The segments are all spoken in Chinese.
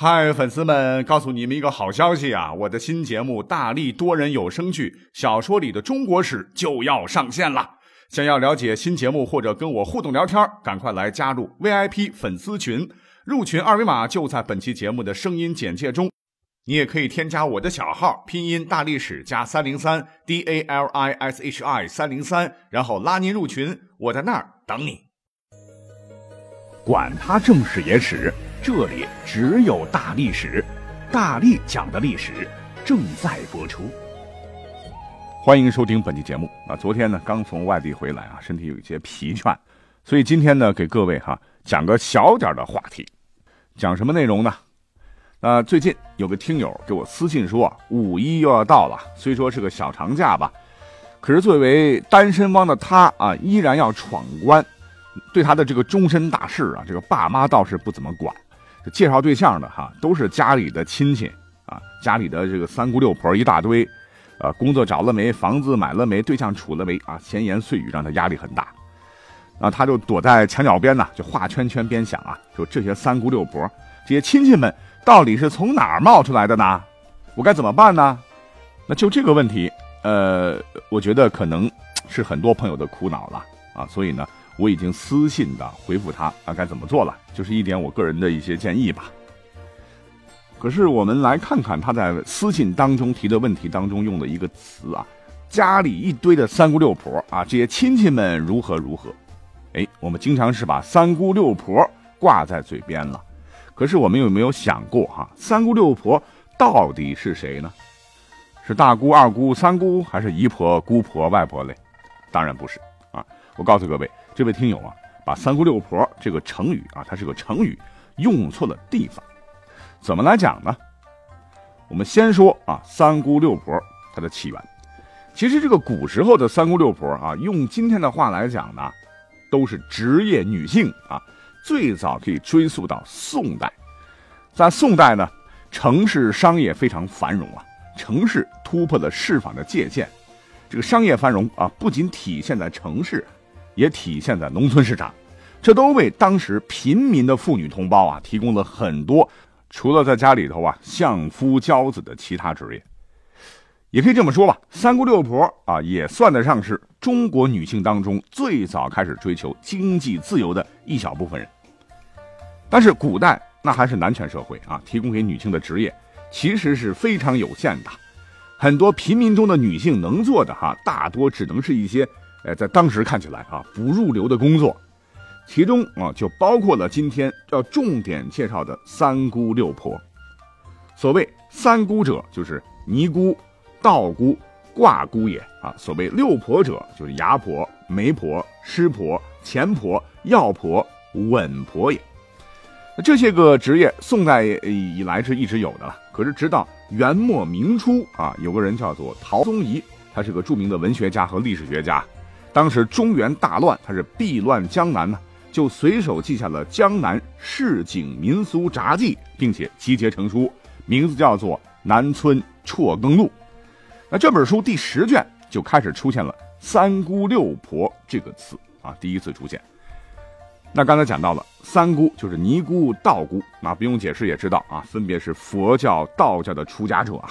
嗨，粉丝们，告诉你们一个好消息啊！我的新节目《大力多人有声剧小说里的中国史》就要上线了。想要了解新节目或者跟我互动聊天，赶快来加入 VIP 粉丝群，入群二维码就在本期节目的声音简介中。你也可以添加我的小号，拼音大历史加三零三 D A L I S H I 三零三，然后拉您入群，我在那儿等你。管他正史野史。这里只有大历史，大力讲的历史正在播出。欢迎收听本期节目。啊，昨天呢刚从外地回来啊，身体有一些疲倦，所以今天呢给各位哈讲个小点的话题。讲什么内容呢？那最近有个听友给我私信说，五一又要到了，虽说是个小长假吧，可是作为单身汪的他啊，依然要闯关。对他的这个终身大事啊，这个爸妈倒是不怎么管。介绍对象的哈，都是家里的亲戚啊，家里的这个三姑六婆一大堆，啊，工作找了没，房子买了没，对象处了没啊，闲言碎语让他压力很大，啊，他就躲在墙角边呢，就画圈圈边想啊，说这些三姑六婆，这些亲戚们到底是从哪儿冒出来的呢？我该怎么办呢？那就这个问题，呃，我觉得可能是很多朋友的苦恼了啊，所以呢。我已经私信的回复他啊，该怎么做了？就是一点我个人的一些建议吧。可是我们来看看他在私信当中提的问题当中用的一个词啊，家里一堆的三姑六婆啊，这些亲戚们如何如何？哎，我们经常是把三姑六婆挂在嘴边了，可是我们有没有想过哈，三姑六婆到底是谁呢？是大姑、二姑、三姑，还是姨婆、姑婆、外婆嘞？当然不是啊！我告诉各位。这位听友啊，把“三姑六婆”这个成语啊，它是个成语，用错了地方。怎么来讲呢？我们先说啊，“三姑六婆”它的起源。其实这个古时候的“三姑六婆”啊，用今天的话来讲呢，都是职业女性啊。最早可以追溯到宋代。在宋代呢，城市商业非常繁荣啊，城市突破了市坊的界限。这个商业繁荣啊，不仅体现在城市。也体现在农村市场，这都为当时平民的妇女同胞啊提供了很多除了在家里头啊相夫教子的其他职业。也可以这么说吧，三姑六婆啊也算得上是中国女性当中最早开始追求经济自由的一小部分人。但是古代那还是男权社会啊，提供给女性的职业其实是非常有限的，很多平民中的女性能做的哈，大多只能是一些。哎，在当时看起来啊，不入流的工作，其中啊就包括了今天要重点介绍的三姑六婆。所谓三姑者，就是尼姑、道姑、卦姑也啊；所谓六婆者，就是牙婆、媒婆、师婆、钱婆、药婆、稳婆也。这些个职业，宋代以来是一直有的了。可是直到元末明初啊，有个人叫做陶宗仪，他是个著名的文学家和历史学家。当时中原大乱，他是避乱江南呢，就随手记下了《江南市井民俗札记》，并且集结成书，名字叫做《南村辍耕录》。那这本书第十卷就开始出现了“三姑六婆”这个词啊，第一次出现。那刚才讲到了三姑，就是尼姑、道姑，那不用解释也知道啊，分别是佛教、道教的出家者啊。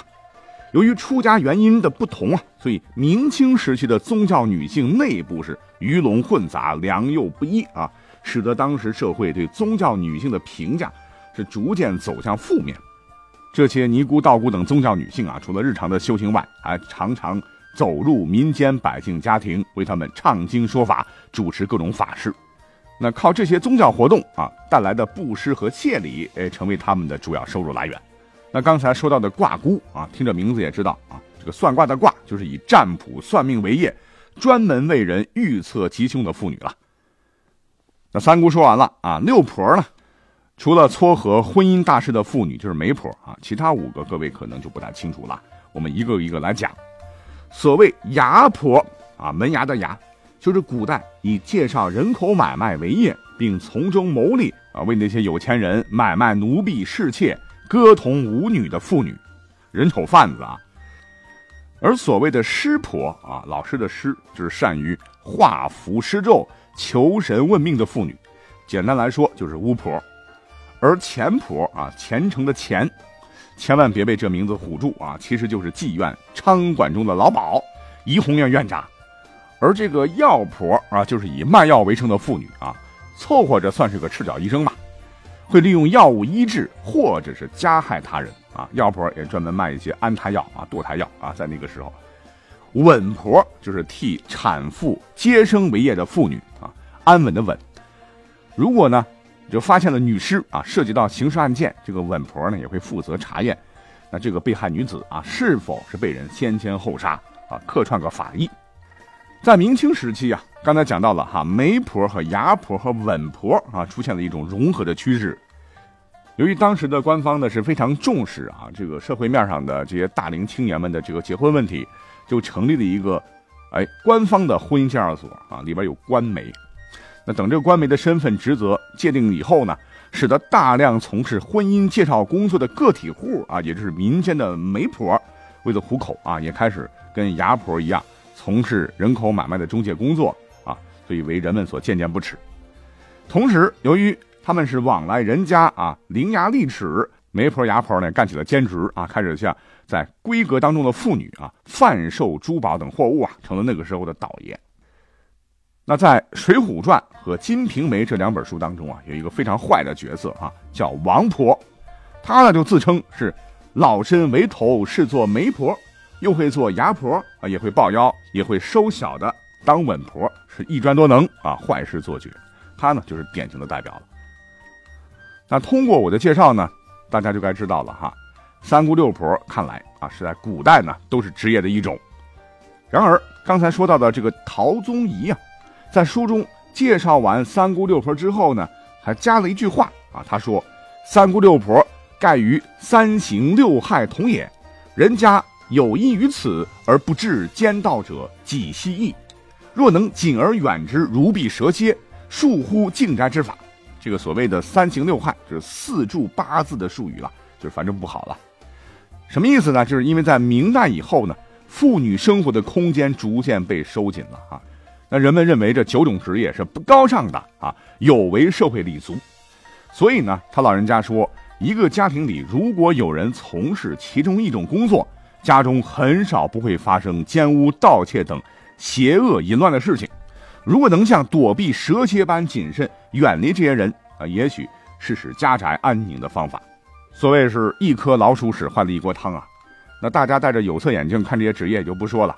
由于出家原因的不同啊，所以明清时期的宗教女性内部是鱼龙混杂、良莠不一啊，使得当时社会对宗教女性的评价是逐渐走向负面。这些尼姑、道姑等宗教女性啊，除了日常的修行外，还常常走入民间百姓家庭，为他们唱经说法，主持各种法事。那靠这些宗教活动啊带来的布施和谢礼，哎，成为他们的主要收入来源。那刚才说到的卦姑啊，听这名字也知道啊，这个算卦的卦就是以占卜算命为业，专门为人预测吉凶的妇女了。那三姑说完了啊，六婆呢，除了撮合婚姻大事的妇女就是媒婆啊，其他五个各位可能就不太清楚了。我们一个一个来讲。所谓牙婆啊，门牙的牙，就是古代以介绍人口买卖为业，并从中牟利啊，为那些有钱人买卖奴婢侍妾。歌童舞女的妇女，人丑贩子啊。而所谓的师婆啊，老师的师就是善于画符施咒、求神问命的妇女，简单来说就是巫婆。而钱婆啊，虔诚的虔，千万别被这名字唬住啊，其实就是妓院娼馆中的老鸨，怡红院院长。而这个药婆啊，就是以卖药为生的妇女啊，凑合着算是个赤脚医生吧，会利用药物医治或者是加害他人啊。药婆也专门卖一些安胎药啊、堕胎药啊，在那个时候。稳婆就是替产妇接生为业的妇女啊，安稳的稳。如果呢，就发现了女尸啊，涉及到刑事案件，这个稳婆呢也会负责查验，那这个被害女子啊是否是被人先奸后杀啊，客串个法医。在明清时期啊，刚才讲到了哈，媒婆和牙婆和稳婆啊出现了一种融合的趋势。由于当时的官方呢是非常重视啊这个社会面上的这些大龄青年们的这个结婚问题。就成立了一个，哎，官方的婚姻介绍所啊，里边有官媒。那等这个官媒的身份职责界定以后呢，使得大量从事婚姻介绍工作的个体户啊，也就是民间的媒婆，为了糊口啊，也开始跟牙婆一样从事人口买卖的中介工作，所以为人们所渐渐不齿。同时，由于他们是往来人家啊，伶牙俐齿。媒婆、牙婆呢，干起了兼职啊，开始像在闺阁当中的妇女啊，贩售珠宝等货物啊，成了那个时候的倒爷。那在《水浒传》和《金瓶梅》这两本书当中啊，有一个非常坏的角色啊，叫王婆，她呢就自称是老身为头，是做媒婆，又会做牙婆啊，也会抱腰，也会收小的当稳婆，是一专多能啊，坏事做绝。她呢就是典型的代表了。那通过我的介绍呢。大家就该知道了哈，三姑六婆看来啊是在古代呢都是职业的一种。然而刚才说到的这个陶宗仪啊，在书中介绍完三姑六婆之后呢，还加了一句话啊，他说：“三姑六婆盖于三行六害同也，人家有因于此而不治奸盗者，几希异？若能谨而远之，如避蛇蝎，树乎静斋之法。”这个所谓的三刑六害，就是四柱八字的术语了，就是反正不好了。什么意思呢？就是因为在明代以后呢，妇女生活的空间逐渐被收紧了啊。那人们认为这九种职业是不高尚的啊，有违社会礼俗。所以呢，他老人家说，一个家庭里如果有人从事其中一种工作，家中很少不会发生奸污、盗窃等邪恶淫乱的事情。如果能像躲避蛇蝎般谨慎远离这些人啊，也许是使家宅安宁的方法。所谓是一颗老鼠屎坏了一锅汤啊。那大家戴着有色眼镜看这些职业也就不说了，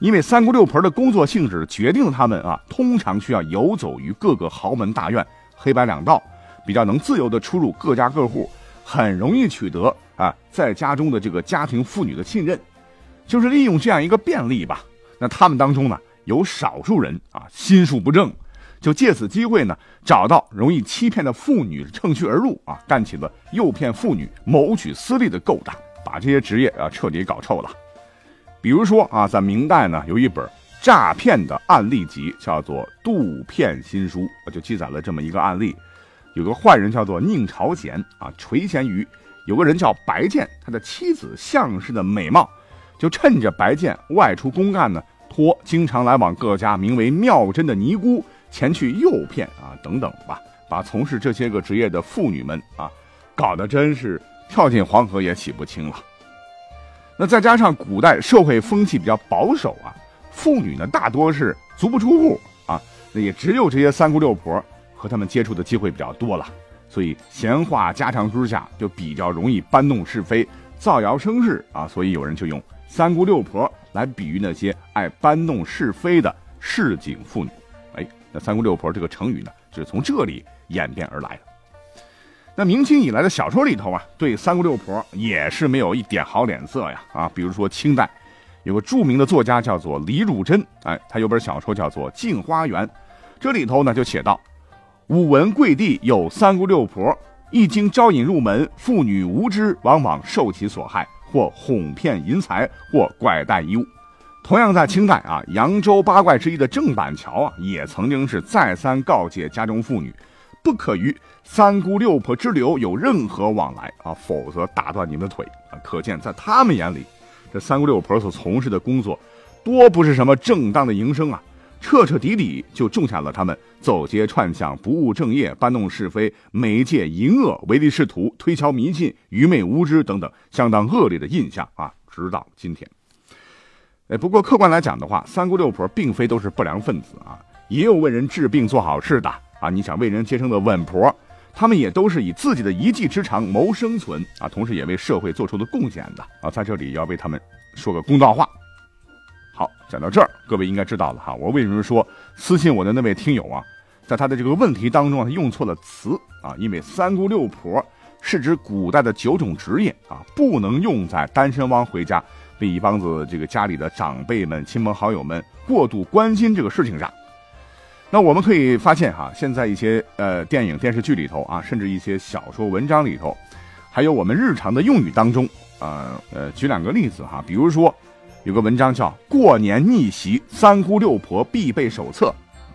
因为三姑六婆的工作性质决定了他们啊，通常需要游走于各个豪门大院，黑白两道，比较能自由的出入各家各户，很容易取得啊在家中的这个家庭妇女的信任，就是利用这样一个便利吧。那他们当中呢？有少数人啊，心术不正，就借此机会呢，找到容易欺骗的妇女，趁虚而入啊，干起了诱骗妇女、谋取私利的勾当，把这些职业啊彻底搞臭了。比如说啊，在明代呢，有一本诈骗的案例集，叫做《杜骗新书》，就记载了这么一个案例：有个坏人叫做宁朝贤啊，垂涎于有个人叫白剑，他的妻子相氏的美貌，就趁着白剑外出公干呢。托经常来往各家名为妙真的尼姑前去诱骗啊等等吧，把从事这些个职业的妇女们啊，搞得真是跳进黄河也洗不清了。那再加上古代社会风气比较保守啊，妇女呢大多是足不出户啊，那也只有这些三姑六婆和他们接触的机会比较多了，所以闲话家常之下就比较容易搬弄是非、造谣生事啊，所以有人就用三姑六婆。来比喻那些爱搬弄是非的市井妇女，哎，那三姑六婆这个成语呢，就是从这里演变而来的。那明清以来的小说里头啊，对三姑六婆也是没有一点好脸色呀啊，比如说清代有个著名的作家叫做李汝珍，哎，他有本小说叫做《镜花缘》，这里头呢就写道：武文贵地有三姑六婆，一经招引入门，妇女无知，往往受其所害。或哄骗银财，或拐带衣物。同样在清代啊，扬州八怪之一的郑板桥啊，也曾经是再三告诫家中妇女，不可与三姑六婆之流有任何往来啊，否则打断你们的腿啊！可见在他们眼里，这三姑六婆所从事的工作，多不是什么正当的营生啊，彻彻底底就种下了他们走街串巷、不务正业、搬弄是非、媒介淫恶、唯利是图、推敲迷信、愚昧无知等等相当恶劣的印象啊！直到今天。哎，不过客观来讲的话，三姑六婆并非都是不良分子啊，也有为人治病做好事的啊。你想为人接生的稳婆，他们也都是以自己的一技之长谋生存啊，同时也为社会做出了贡献的啊。在这里要为他们说个公道话。好，讲到这儿，各位应该知道了哈。我为什么说私信我的那位听友啊，在他的这个问题当中他用错了词啊？因为三姑六婆是指古代的九种职业啊，不能用在单身汪回家被一帮子这个家里的长辈们、亲朋好友们过度关心这个事情上。那我们可以发现哈，现在一些呃电影电视剧里头啊，甚至一些小说文章里头，还有我们日常的用语当中啊，呃，举两个例子哈，比如说。有个文章叫《过年逆袭三姑六婆必备手册》，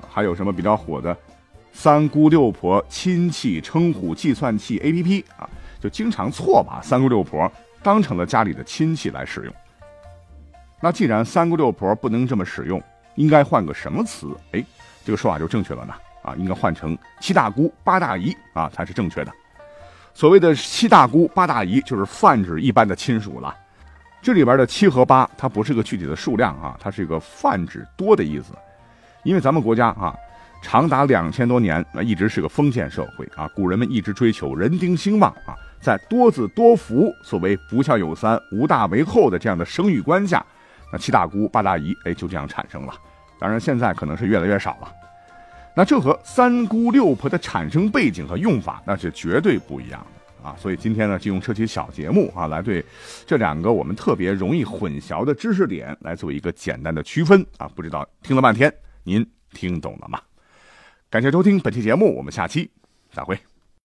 还有什么比较火的“三姑六婆亲戚称呼计算器 APP” 啊，就经常错把三姑六婆当成了家里的亲戚来使用。那既然三姑六婆不能这么使用，应该换个什么词？哎，这个说法就正确了呢。啊，应该换成七大姑八大姨啊，才是正确的。所谓的七大姑八大姨，就是泛指一般的亲属了。这里边的七和八，它不是个具体的数量啊，它是一个泛指多的意思。因为咱们国家啊，长达两千多年啊，一直是个封建社会啊，古人们一直追求人丁兴旺啊，在多子多福、所谓不孝有三、无大为后的这样的生育观下，那七大姑八大姨，哎，就这样产生了。当然，现在可能是越来越少了。那这和三姑六婆的产生背景和用法，那是绝对不一样的。啊，所以今天呢，就用这期小节目啊，来对这两个我们特别容易混淆的知识点来做一个简单的区分啊。不知道听了半天，您听懂了吗？感谢收听本期节目，我们下期再会。